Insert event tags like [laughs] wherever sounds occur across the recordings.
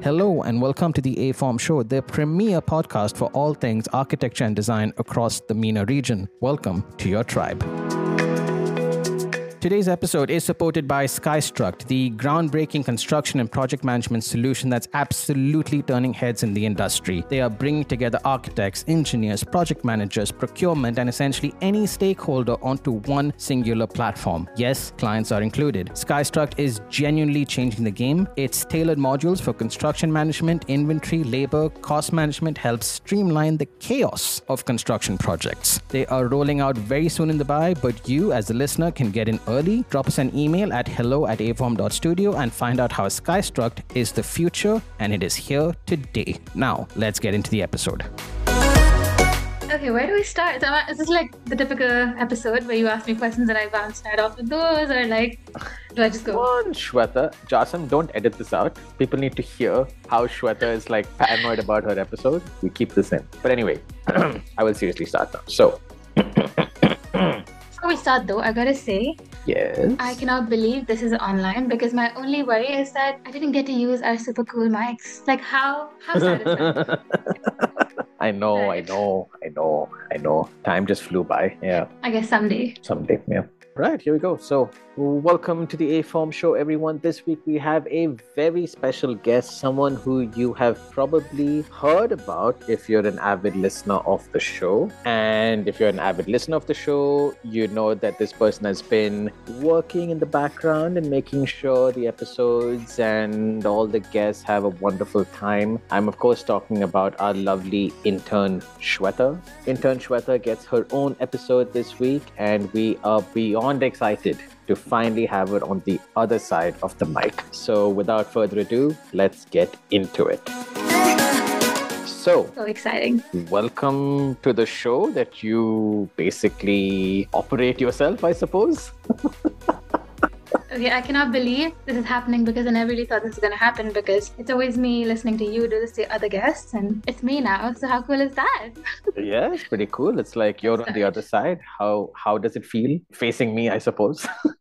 Hello, and welcome to the A Form Show, the premier podcast for all things architecture and design across the MENA region. Welcome to your tribe. Today's episode is supported by Skystruct, the groundbreaking construction and project management solution that's absolutely turning heads in the industry. They are bringing together architects, engineers, project managers, procurement, and essentially any stakeholder onto one singular platform. Yes, clients are included. Skystruct is genuinely changing the game. Its tailored modules for construction management, inventory, labor, cost management helps streamline the chaos of construction projects. They are rolling out very soon in Dubai, but you, as a listener, can get in early, drop us an email at hello at aform.studio and find out how Skystruct is the future and it is here today. Now, let's get into the episode. Okay, where do we start? So, uh, is this like the typical episode where you ask me questions and I bounce right off with those, or like, do I just go? Come on, Shweta. Jason, don't edit this out. People need to hear how Shweta is like paranoid about her episode. We keep this in. But anyway, [clears throat] I will seriously start now. So, [clears throat] Before we start though, I gotta say, yes. I cannot believe this is online because my only worry is that I didn't get to use our super cool mics. Like, how how sad is that? I know, I know, I know, I know. Time just flew by. Yeah, I guess someday. someday. Yeah. Right, here we go. So, welcome to the A Form Show, everyone. This week we have a very special guest, someone who you have probably heard about if you're an avid listener of the show. And if you're an avid listener of the show, you know that this person has been working in the background and making sure the episodes and all the guests have a wonderful time. I'm, of course, talking about our lovely intern, Shweta. Intern Shweta gets her own episode this week, and we are beyond excited to finally have her on the other side of the mic. So, without further ado, let's get into it. So, So exciting. welcome to the show that you basically operate yourself, I suppose. [laughs] Okay, I cannot believe this is happening because I never really thought this was gonna happen because it's always me listening to you do this to other guests, and it's me now. So how cool is that? [laughs] Yeah, it's pretty cool. It's like you're on the other side. How how does it feel facing me? I suppose. [laughs]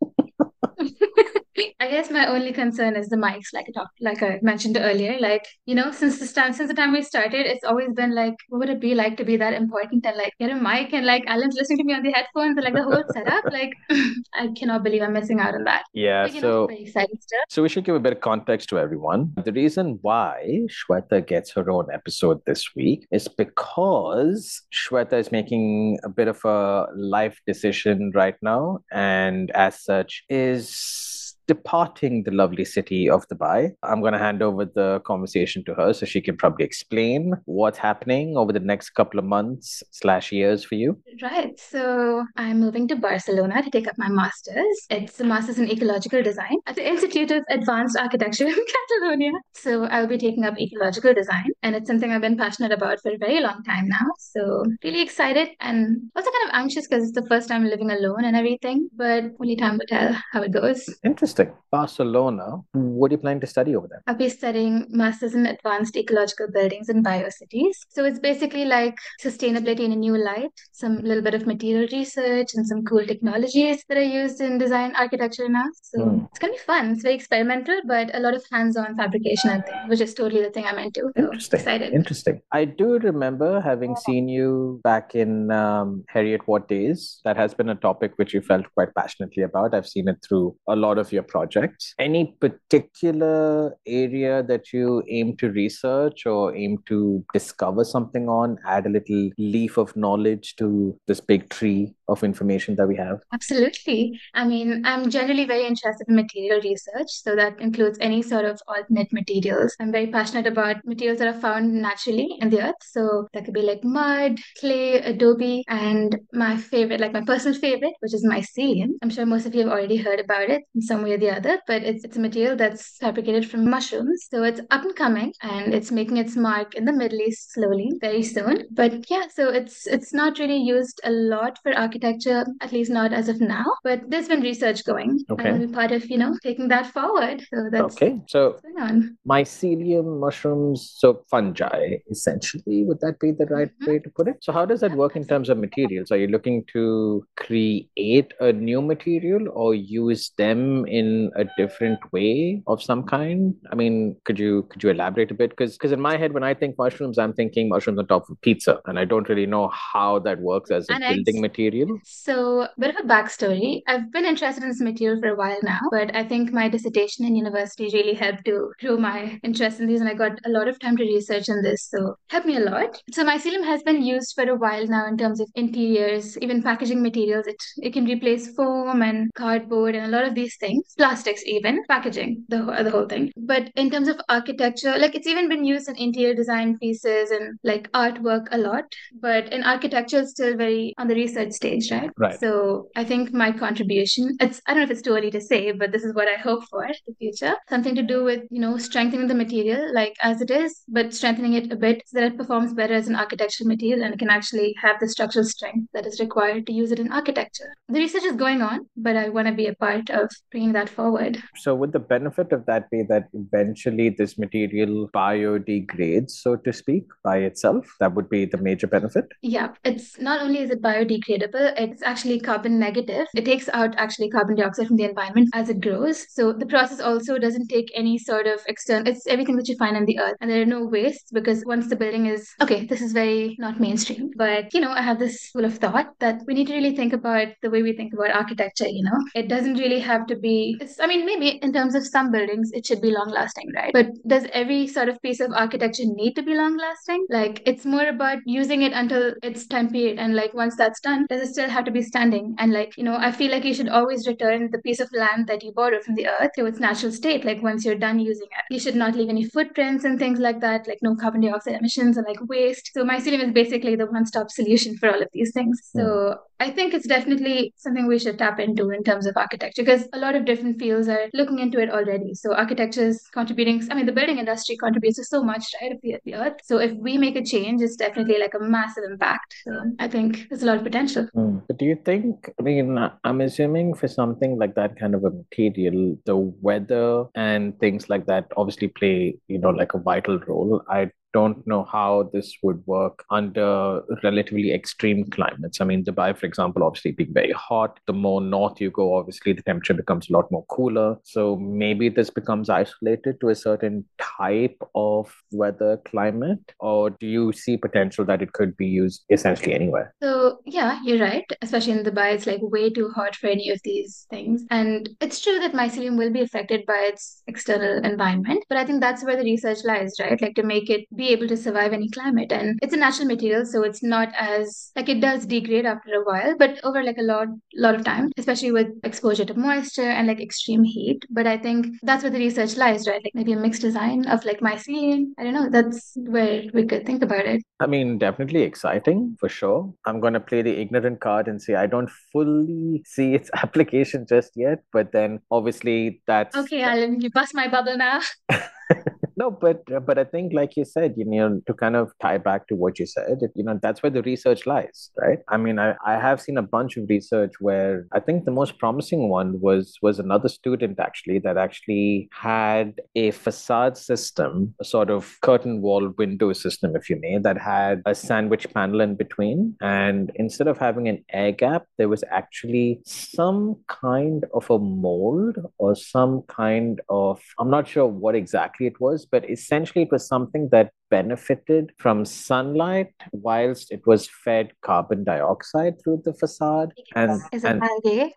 I guess my only concern is the mics, like I talked, like I mentioned earlier. Like, you know, since the time, since the time we started, it's always been like, what would it be like to be that important and like get a mic and like Alan's listening to me on the headphones and like the whole setup. [laughs] Like, [laughs] I cannot believe I'm missing out on that. yeah. But, know, So exciting stuff. So we should give a bit of context to everyone. The reason why Shweta gets her own episode this week is because Shweta is making a bit of a life decision right now, and as such is departing the lovely city of Dubai. I'm going to hand over the conversation to her so she can probably explain what's happening over the next couple of months slash years for you. Right. So I'm moving to Barcelona to take up my master's. It's a master's in ecological design at the Institute of Advanced Architecture in [laughs] Catalonia. So I'll be taking up ecological design, and it's something I've been passionate about for a very long time now. So really excited and also kind of anxious because it's the first time living alone and everything, but only time will tell how it goes. Interesting. Barcelona, what are you planning to study over there? I'll be studying Masters in Advanced Ecological Buildings and Biocities. So it's basically like sustainability in a new light, some little bit of material research and some cool technologies that are used in design architecture now. So Hmm. it's gonna be fun. It's very experimental, but a lot of hands-on fabrication and thing, which is totally the thing I'm into. So Interesting. excited. Interesting. I do remember having seen you back in um, Heriot-Watt days. That has been a topic which you felt quite passionately about. I've seen it through a lot of your projects. Any particular area that you aim to research or aim to discover something on, add a little leaf of knowledge to this big tree of information that we have? Absolutely. I mean, I'm generally very interested in material research, so that includes any sort of alternate materials. I'm very passionate about materials that are found naturally in the earth. So that could be like mud, clay, adobe, and my favorite, like my personal favorite, which is mycelium. I'm sure most of you have already heard about it in some way or the other, but it's it's a material that's fabricated from mushrooms. So it's up and coming and it's making its mark in the Middle East slowly, very soon. But yeah, so it's it's not really used a lot for architecture, at least not as of now. But there's been research going. Okay. And part of, you know, taking that forward. So that's Okay. So on. mycelium mushrooms, so fungi, essentially. Would that be the right Mhm. way to put it? So, how does that work in terms of materials? Are you looking to create a new material or use them in in a different way of some kind? I mean, could you could you elaborate a bit? Because because in my head, when I think mushrooms, I'm thinking mushrooms on top of pizza, and I don't really know how that works as a And building I, material. so bit of a backstory. I've been interested in this material for a while now, but I think my dissertation in university really helped to grow my interest in these, and I got a lot of time to research on this. So helped me a lot. So mycelium has been used for a while now in terms of interiors, even packaging materials. It it can replace foam and cardboard and a lot of these things, plastics even, packaging, the whole, the whole thing. But in terms of architecture, like it's even been used in interior design pieces and like artwork a lot. But in architecture, it's still very on the research stage, right? Right. So I think my contribution, it's I don't know if it's too early to say, but this is what I hope for the future. Something to do with, you know, strengthening the material like as it is, but strengthening it a bit so that it performs better as an architectural material and it can actually have the structural strength that is required to use it in architecture. The research is going on, but I want to be a part of bringing that forward. So would the benefit of that be that eventually this material biodegrades, so to speak, by itself? That would be the major benefit. Yeah, it's not only is it biodegradable, it's actually carbon negative. It takes out actually carbon dioxide from the environment as it grows. So the process also doesn't take any sort of external, it's everything that you find on the earth. And there are no wastes because once the building is, okay, this is very not mainstream, but you know, I have this full of thought that we need to really think about the way we think about architecture, you know? It doesn't really have to be, I mean, maybe in terms of some buildings, it should be long lasting, right? But does every sort of piece of architecture need to be long lasting? Like, it's more about using it until its time period. And like, once that's done, does it still have to be standing? And like, you know, I feel like you should always return the piece of land that you borrow from the earth to its natural state. Like, once you're done using it, you should not leave any footprints and things like that, like no carbon dioxide emissions and like waste. So, mycelium is basically the one stop solution for all of these things. So, hmm. I think it's definitely something we should tap into in terms of architecture because a lot of different fields are looking into it already. So architecture is contributing. I mean, the building industry contributes to so much, right, of the, the earth. So if we make a change, it's definitely like a massive impact. So I think there's a lot of potential. Hmm. But do you think, I mean, I'm assuming for something like that kind of a material, the weather and things like that obviously play, you know, like a vital role. I don't know how this would work under relatively extreme climates. I mean, Dubai, for example, obviously being very hot. The more north you go, obviously the temperature becomes a lot more cooler. So maybe this becomes isolated to a certain type of weather climate, or do you see potential that it could be used essentially anywhere? So yeah, you're right. Especially in Dubai, it's like way too hot for any of these things. And it's true that mycelium will be affected by its external environment, but I think that's where the research lies, right? Like to make it be able to survive any climate. And it's a natural material, so it's not as like it does degrade after a while, but over like a lot lot of time, especially with exposure to moisture and like extreme heat. But I think that's where the research lies, right? Like maybe a mixed design of like mycelium. I don't know. That's where we could think about it. I mean, definitely exciting for sure. I'm going to play the ignorant card and say I don't fully see its [laughs] application just yet, but then obviously that's Okay, Alan, you bust my bubble now. [laughs] No, but uh, but I think, like you said, you know, to kind of tie back to what you said, you know, that's where the research lies, right? I mean, I, I have seen a bunch of research where I think the most promising one was was another student actually that actually had a facade system, a sort of curtain wall window system, if you may, that had a sandwich panel in between, and instead of having an air gap, there was actually some kind of a mold or some kind of I'm not sure what exactly it was but essentially it was something that benefited from sunlight whilst it was fed carbon dioxide through the facade and, Is it and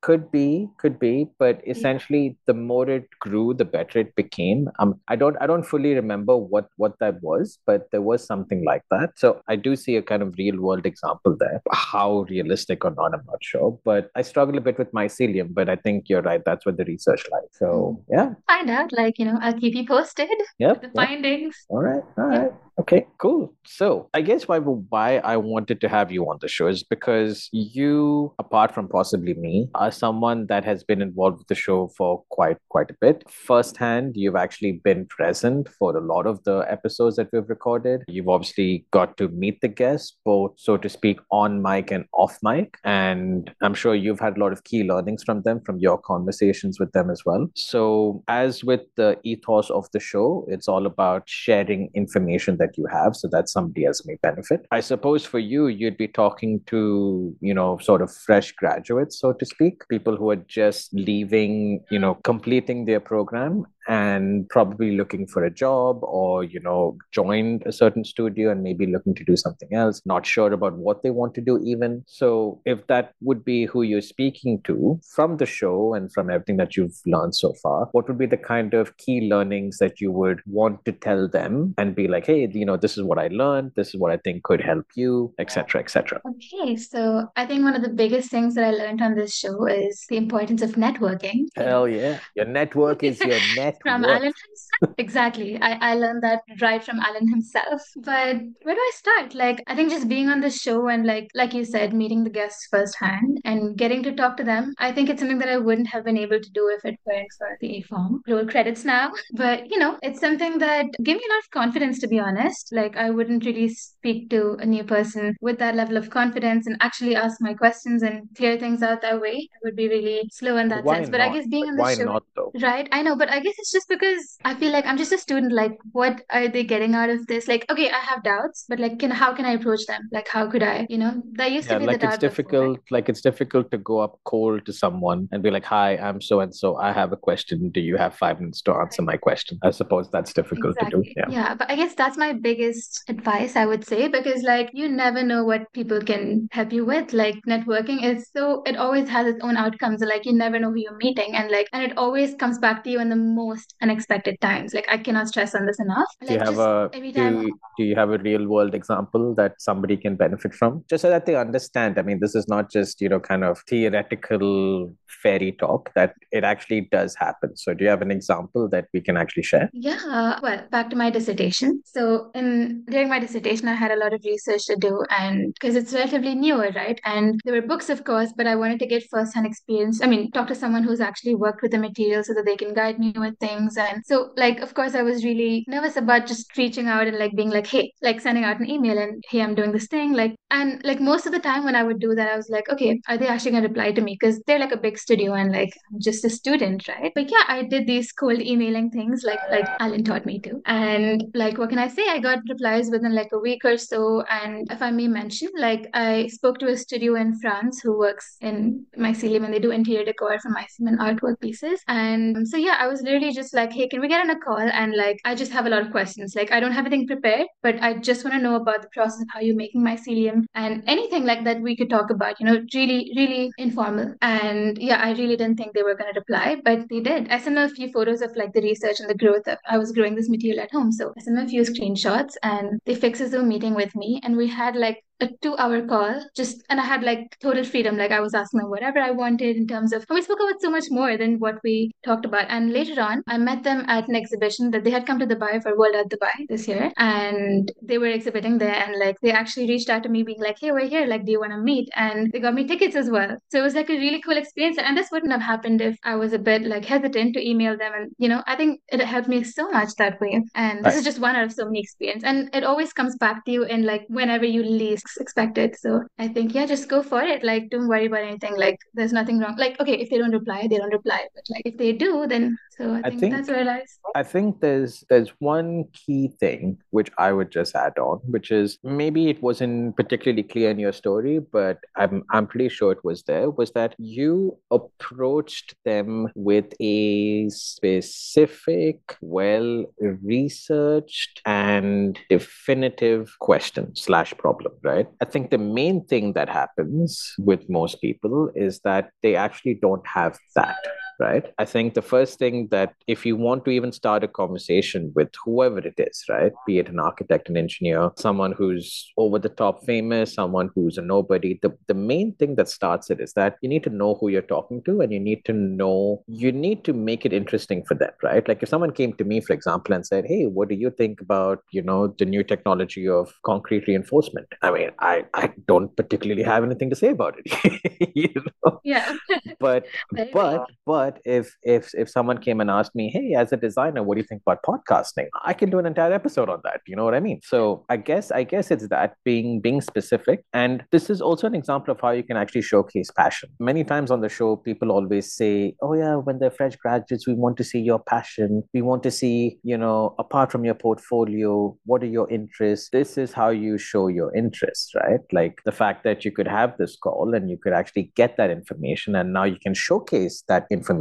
could be could be but essentially the more it grew the better it became. Um i don't i don't fully remember what what that was but there was something like that. So i do see a kind of real world example there. How realistic or not i'm not sure but i struggle a bit with mycelium but i think you're right. That's where the research lies. So yeah. Find out, like, you know, I'll keep you posted. yep, The yep. findings. all right all right. Yeah. Okay, cool. So I guess why why I wanted to have you on the show is because you, apart from possibly me, are someone that has been involved with the show for quite quite a bit. Firsthand, you've actually been present for a lot of the episodes that we've recorded. You've obviously got to meet the guests, both so to speak, on mic and off mic. And I'm sure you've had a lot of key learnings from them, from your conversations with them as well. So, as with the ethos of the show, it's all about sharing information that you have so that somebody else may benefit. I suppose for you, you'd be talking to, you know, sort of fresh graduates, so to speak, people who are just leaving, you know, completing their program and probably looking for a job or you know joined a certain studio and maybe looking to do something else not sure about what they want to do even. So if that would be who you're speaking to from the show and from everything that you've learned so far what would be the kind of key learnings that you would want to tell them and be like hey you know this is what i learned. This is what i think could help you etc etc okay so i think one of the biggest things that i learned on this show is the importance of networking. Hell yeah. Your network is your [laughs] net from Alan himself. exactly. I, I learned that right from Alan himself. But where do I start? Like, I think just being on the show and like like you said, meeting the guests firsthand and getting to talk to them, I think it's something that I wouldn't have been able to do if it weren't for the A form. Roll credits now. [laughs] But you know, it's something that gave me a lot of confidence to be honest. Like I wouldn't really speak to a new person with that level of confidence and actually ask my questions and clear things out that way. I would be really slow in that why sense. Not? But I guess being on the why show. not though? Right. I know, but I guess it's just because I feel like I'm just a student. Like, what are they getting out of this? Like, okay, I have doubts, but like, can how can I approach them? Like, how could I? You know, that used yeah, to be like the it's difficult. before. Like it's difficult to go up cold to someone and be like, "Hi, I'm so and so. I have a question. Do you have five minutes to answer my question?" I suppose that's difficult exactly. to do. Yeah. Yeah, but I guess that's my biggest advice. I would say because like you never know what people can help you with. Like networking is so it always has its own outcomes. Like you never know who you're meeting, and like and it always comes back to you in the most unexpected times. Like I cannot stress on this enough. Do you have a do you, do you have a real world example that somebody can benefit from? Just so that they understand. I mean, this is not just, you know, kind of theoretical fairy talk, that it actually does happen. So do you have an example that we can actually share? Yeah, uh, well, back to my dissertation. So, in during my dissertation, I had a lot of research to do, and because it's relatively newer, right? And there were books, of course, but I wanted to get first-hand experience. I mean, talk to someone who's actually worked with the material so that they can guide me with things. And so, like, of course, I was really nervous about just reaching out and like being like, hey, like sending out an email and hey, I'm doing this thing. Like, and like most of the time when I would do that, I was like, okay, are they actually gonna reply to me? Because they're like a big studio and like I'm just a student, right? But yeah, I did these cold emailing things like like Alan taught me to. And like what can I say? I got replies within like a week or so. And if I may mention, like I spoke to a studio in France who works in mycelium and they do interior decor for mycelium and artwork pieces. And so yeah, I was literally just like, hey, can we get on a call? And like I just have a lot of questions. Like I don't have anything prepared, but I just want to know about the process of how you're making mycelium and anything like that we could talk about, you know, really, really informal. And yeah, I really didn't think they were going to reply, but they did. I sent them a few photos of like the research and the growth of I was growing this material at home. So I sent them a few screenshots and they fixed a Zoom meeting with me. And we had like a two hour call just and i had like total freedom. Like i was asking them whatever i wanted in terms of and we spoke about so much more than what we talked about. And later on i met them at an exhibition that they had come to dubai for world at dubai this year. And they were exhibiting there. And like they actually reached out to me being like hey we're here. Like do you want to meet? And they got me tickets as well. So it was like a really cool experience. And this wouldn't have happened if i was a bit like hesitant to email them. And you know i think it helped me so much that way. And this Right. is just one out of so many experience. And it always comes back to you in like whenever you least expect it so i think yeah just go for it. Like don't worry about anything. Like there's nothing wrong. Like okay if they don't reply they don't reply. But like if they do then so i, I think, think- that's lies. I think there's there's one key thing which I would just add on, which is maybe it wasn't particularly clear in your story, but I'm I'm pretty sure it was there, was that you approached them with a specific, well researched and definitive question slash problem, right? I think the main thing that happens with most people is that they actually don't have that right? I think the first thing that if you want to even start a conversation with whoever it is, right? Be it an architect, an engineer, someone who's over the top famous, someone who's a nobody, the, the main thing that starts it is that you need to know who you're talking to and you need to know, you need to make it interesting for them, right? Like if someone came to me, for example, and said, Hey, what do you think about, you know, the new technology of concrete reinforcement? I mean, I, I don't particularly have anything to say about it. [laughs] you know? yeah [laughs] But but but But if if if someone came and asked me, hey, as a designer, what do you think about podcasting? I can do an entire episode on that. You know what I mean? So I guess I guess it's that being being specific. And this is also an example of how you can actually showcase passion. Many times on the show, people always say, Oh yeah, when they're fresh graduates, we want to see your passion. We want to see, you know, apart from your portfolio, what are your interests? This is how you show your interests, right? Like the fact that you could have this call and you could actually get that information and now you can showcase that information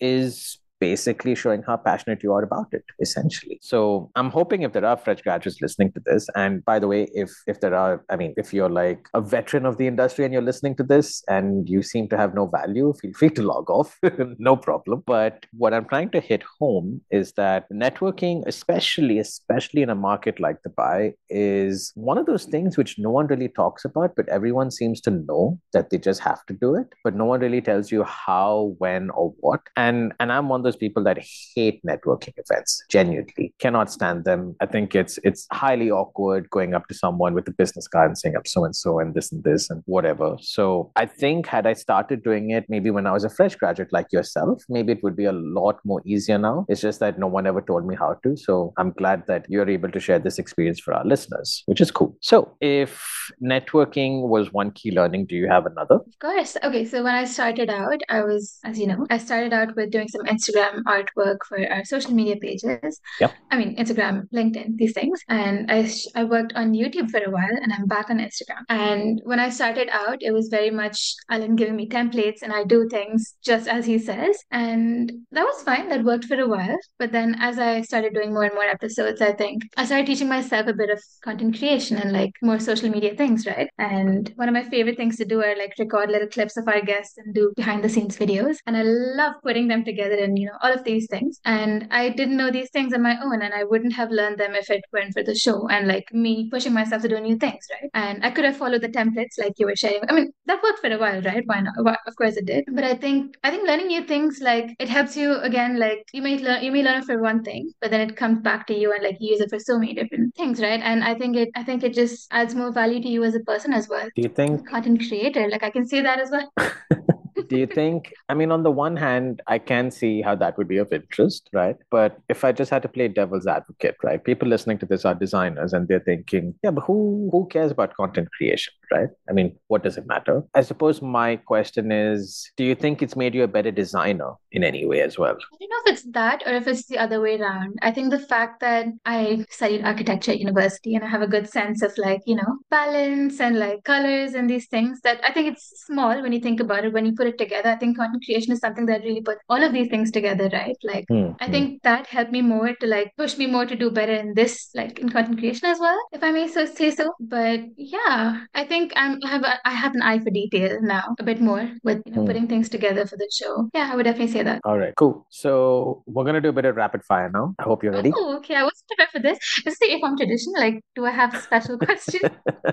is basically showing how passionate you are about it essentially. So i'm hoping if there are fresh graduates listening to this and by the way if if there are i mean if you're like a veteran of the industry and you're listening to this and you seem to have no value feel free to log off. [laughs] No problem. But what i'm trying to hit home is that networking especially especially in a market like dubai is one of those things which no one really talks about but everyone seems to know that they just have to do it. But no one really tells you how when or what. And and i'm one those people that hate networking events, genuinely cannot stand them. I think it's it's highly awkward going up to someone with a business card and saying I'm so and so and this and this and whatever. So I think had I started doing it maybe when I was a fresh graduate like yourself, maybe it would be a lot more easier now. It's just that no one ever told me how to. So I'm glad that you're able to share this experience for our listeners, which is cool. So if networking was one key learning, do you have another? Of course. Okay. So when I started out, I was, as you know, I started out with doing some Instagram Instagram artwork for our social media pages. Yep. I mean, Instagram, LinkedIn, these things. And I, I worked on YouTube for a while and I'm back on Instagram. And when I started out, it was very much Alan giving me templates and I do things just as he says. And that was fine. That worked for a while. But then as I started doing more and more episodes, I think I started teaching myself a bit of content creation and like more social media things, right? And one of my favorite things to do are like record little clips of our guests and do behind the scenes videos. And I love putting them together and, you know, all of these things. And I didn't know these things on my own, and I wouldn't have learned them if it weren't for the show and like me pushing myself to do new things, right? And I could have followed the templates like you were sharing. I mean, that worked for a while, right? Why not? Well, of course it did. But I think I think learning new things like it helps you again. Like you may learn you may learn it for one thing, but then it comes back to you and like you use it for so many different things, right? And I think it I think it just adds more value to you as a person as well. Do you think content creator? Like I can say that as well. [laughs] do you think i mean on the one hand i can see how that would be of interest right? But if i just had to play devil's advocate right? People listening to this are designers and they're thinking yeah but who who cares about content creation right i mean what does it matter i suppose my question is do you think it's made you a better designer in any way as well i don't know if it's that or if it's the other way around i think the fact that i studied architecture at university and i have a good sense of like you know balance and like colors and these things that i think it's small when you think about it when you put it together. I think content creation is something that really puts all of these things together, right? Like, mm-hmm. I think that helped me more to like push me more to do better in this, like in content creation as well, if I may so say so. But yeah, I think I'm I have a, I have an eye for detail now a bit more with you know mm. putting things together for the show. Yeah, I would definitely say that. All right, cool. So we're gonna do a bit of rapid fire now. I hope you're ready. Oh, okay. I wasn't prepared for this. Is the A Form tradition? Like, do I have a special [laughs] question?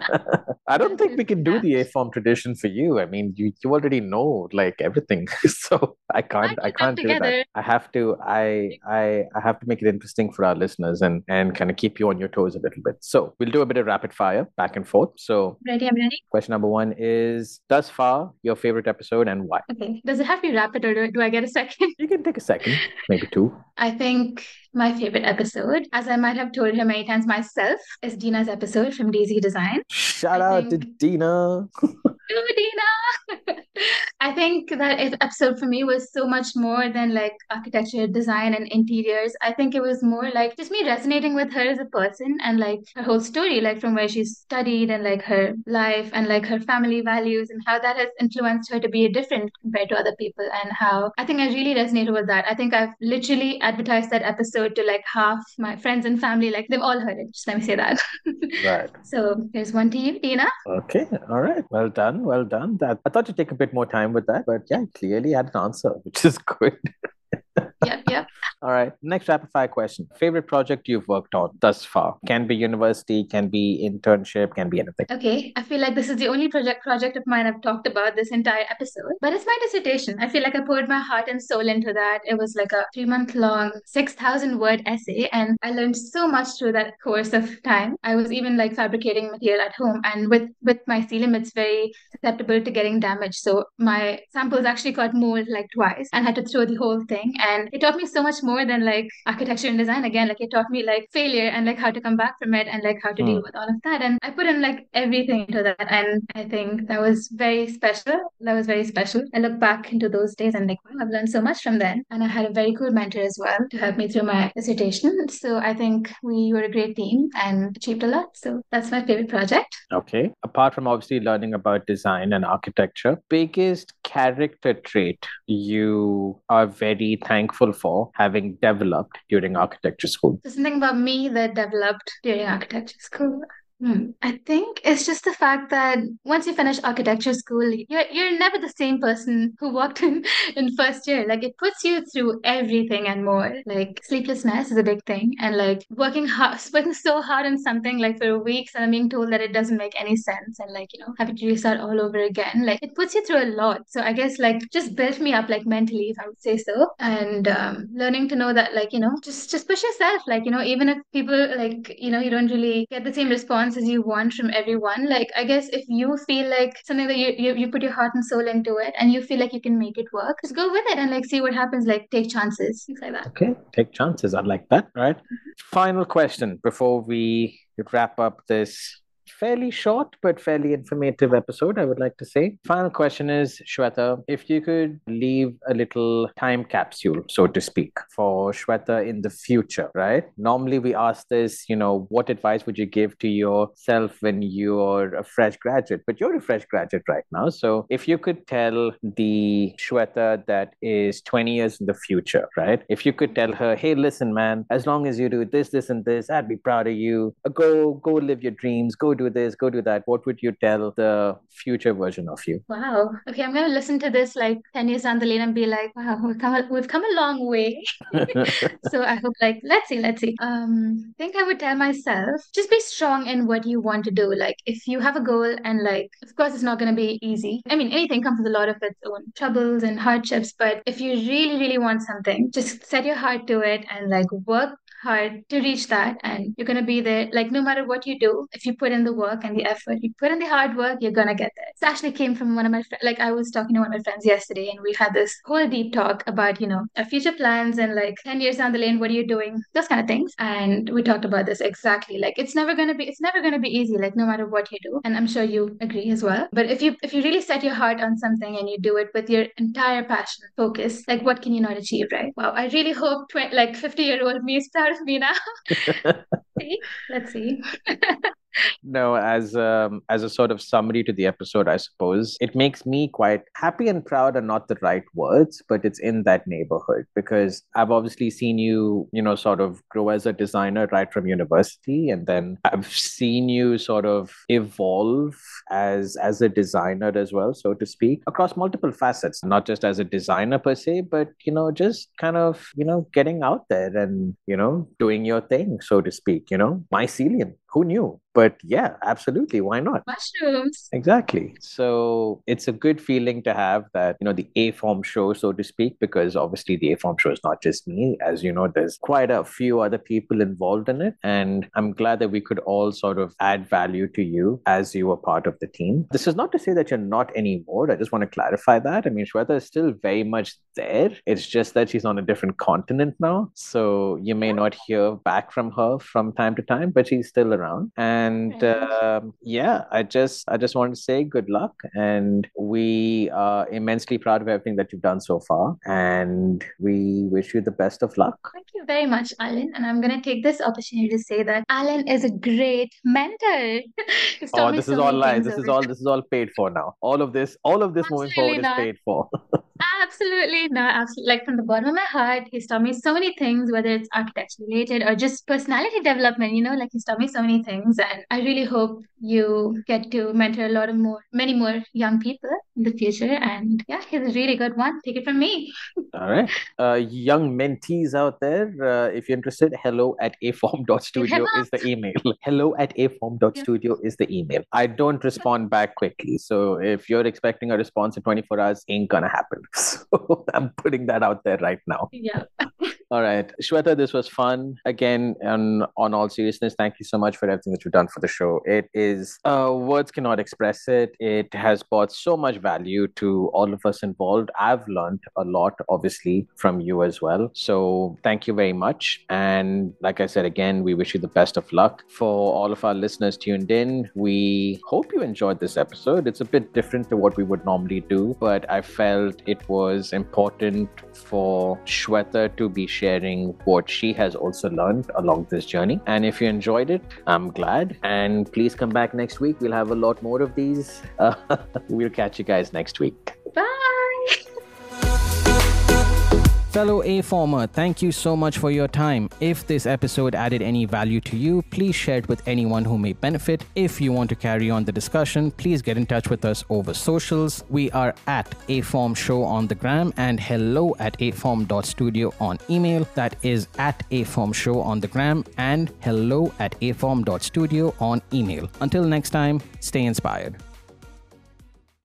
[laughs] I don't think we can do the A Form tradition for you. I mean, you you already know like everything [laughs] so i can't i, I can't do that i have to I, I i have to make it interesting for our listeners and and kind of keep you on your toes a little bit so we'll do a bit of rapid fire back and forth so ready i'm ready question number one is thus far your favorite episode and why? Okay. Does it have to be rapid or do, do i get a second? You can take a second maybe two. I think my favorite episode, as I might have told her many times myself, is Dina's episode from DZ Design. Shout I out think... to Dina. [laughs] Dina. [laughs] I think that episode for me was so much more than like architecture, design, and interiors. I think it was more like just me resonating with her as a person and like her whole story, like from where she studied and like her life and like her family values and how that has influenced her to be different compared to other people. And how I think I really resonated with that. I think I've literally advertised that episode to like half my friends and family, like they've all heard it. Just let me say that. [laughs] right. So here's one to you, Dina. Okay. All right. Well done. Well done. That I thought you'd take a bit more time with that, but yeah, clearly had an answer, which is good. [laughs] yep, yep. All right. Next rapid fire question. Favorite project you've worked on thus far? Can be university, can be internship, can be anything. Okay. I feel like this is the only project project of mine I've talked about this entire episode. But it's my dissertation. I feel like I poured my heart and soul into that. It was like a three month long, six thousand word essay, and I learned so much through that course of time. I was even like fabricating material at home, and with with mycelium, it's very susceptible to getting damaged. So my samples actually got mold like twice, and had to throw the whole thing. And it taught me so much more than like architecture and design. Again, like it taught me like failure and like how to come back from it and like how to deal hmm. with all of that. And I put in like everything into that, and I think that was very special. That was very special. I look back into those days and like, wow, I've learned so much from then. And I had a very cool mentor as well to help me through my dissertation. So I think we were a great team and achieved a lot. So that's my favorite project. Okay. Apart from obviously learning about design and architecture, biggest character trait you are very thankful for having developed during architecture school? Something about me that developed during architecture school. Hmm. I think it's just the fact that once you finish architecture school, you're you're never the same person who walked in [laughs] in first year. Like it puts you through everything and more. Like sleeplessness is a big thing, and like working hard, working so hard on something like for weeks, and being told that it doesn't make any sense, and like you know having to restart all over again. Like it puts you through a lot. So I guess like just built me up like mentally, if I would say so, and um, learning to know that like you know just just push yourself. Like you know even if people like you know you don't really get the same response responses you want from everyone. Like i guess if you feel like something that you, you you put your heart and soul into it and you feel like you can make it work just go with it and like see what happens. Like take chances things like that. Okay. Take chances. I like that. Right. Mm-hmm. final question before we wrap up this fairly short but fairly informative episode, I would like to say. Final question is Shweta, if you could leave a little time capsule, so to speak, for Shweta in the future, right? Normally we ask this, you know, what advice would you give to yourself when you're a fresh graduate? But you're a fresh graduate right now. So if you could tell the Shweta that is 20 years in the future, right? If you could tell her, hey, listen, man, as long as you do this, this, and this, I'd be proud of you. Go, go live your dreams, go do this, go do that, what would you tell the future version of you? Wow. Okay, I'm gonna listen to this like 10 years down the lane and be like, wow, we've come a, we've come a long way. [laughs] so I hope like let's see, let's see. Um, I think I would tell myself just be strong in what you want to do. Like if you have a goal and like of course it's not gonna be easy. I mean anything comes with a lot of its own troubles and hardships, but if you really, really want something, just set your heart to it and like work hard to reach that and you're going to be there like no matter what you do if you put in the work and the effort you put in the hard work you're going to get there. It actually came from one of my friends like i was talking to one of my friends yesterday and we had this whole deep talk about you know our future plans and like 10 years down the lane what are you doing? Those kind of things. And we talked about this exactly. Like it's never going to be it's never going to be easy like no matter what you do. And i'm sure you agree as well. But if you if you really set your heart on something and you do it with your entire passion focus like what can you not achieve right? Wow i really hope 20, like 50 year old me is proud of me now. see? Let's see. [laughs] [laughs] no, as um, as a sort of summary to the episode, I suppose it makes me quite happy and proud are not the right words, but it's in that neighborhood because I've obviously seen you, you know, sort of grow as a designer right from university, and then I've seen you sort of evolve as as a designer as well, so to speak, across multiple facets, not just as a designer per se, but you know, just kind of you know getting out there and you know doing your thing, so to speak. You know, mycelium who knew? But yeah, absolutely. Why not? Mushrooms. Exactly. So it's a good feeling to have that, you know, the A form show, so to speak, because obviously the A form show is not just me. As you know, there's quite a few other people involved in it. And I'm glad that we could all sort of add value to you as you were part of the team. This is not to say that you're not anymore. I just want to clarify that. I mean, Shweta is still very much there. It's just that she's on a different continent now. So you may oh. not hear back from her from time to time, but she's still around around. And uh, yeah i just i just want to say good luck. And we are immensely proud of everything that you've done so far. And we wish you the best of luck. Thank you very much alan. And i'm going to take this opportunity to say that alan is a great mentor. [laughs] Oh this so is all lies. this is all this is all paid for now. All of this all of this moving forward not. is paid for [laughs] Absolutely no, absolutely. Like from the bottom of my heart, he's taught me so many things, whether it's architecture related or just personality development. You know, like he's taught me so many things, and I really hope you get to mentor a lot of more, many more young people in the future. And yeah, he's a really good one. Take it from me. [laughs] All right, uh, young mentees out there, uh, if you're interested, hello at aform.studio is the email. hello at aform.studio yeah. is the email. I don't respond back quickly, so if you're expecting a response in 24 hours, ain't gonna happen. [laughs] So I'm putting that out there right now. Yeah. [laughs] all right. Shweta, this was fun. Again, on, on all seriousness, thank you so much for everything that you've done for the show. It is, uh, words cannot express it. It has brought so much value to all of us involved. I've learned a lot, obviously, from you as well. So thank you very much. And like I said, again, we wish you the best of luck. For all of our listeners tuned in, we hope you enjoyed this episode. It's a bit different to what we would normally do, but I felt it was important for Shweta to be sharing what she has also learned along this journey. And if you enjoyed it, I'm glad. And please come back next week. We'll have a lot more of these. Uh, [laughs] we'll catch you guys next week. Bye. Fellow A Former, thank you so much for your time. If this episode added any value to you, please share it with anyone who may benefit. If you want to carry on the discussion, please get in touch with us over socials. We are at A Form Show on the gram and hello at aform.studio on email. That is at A Form Show on the gram and hello at aform.studio on email. Until next time, stay inspired.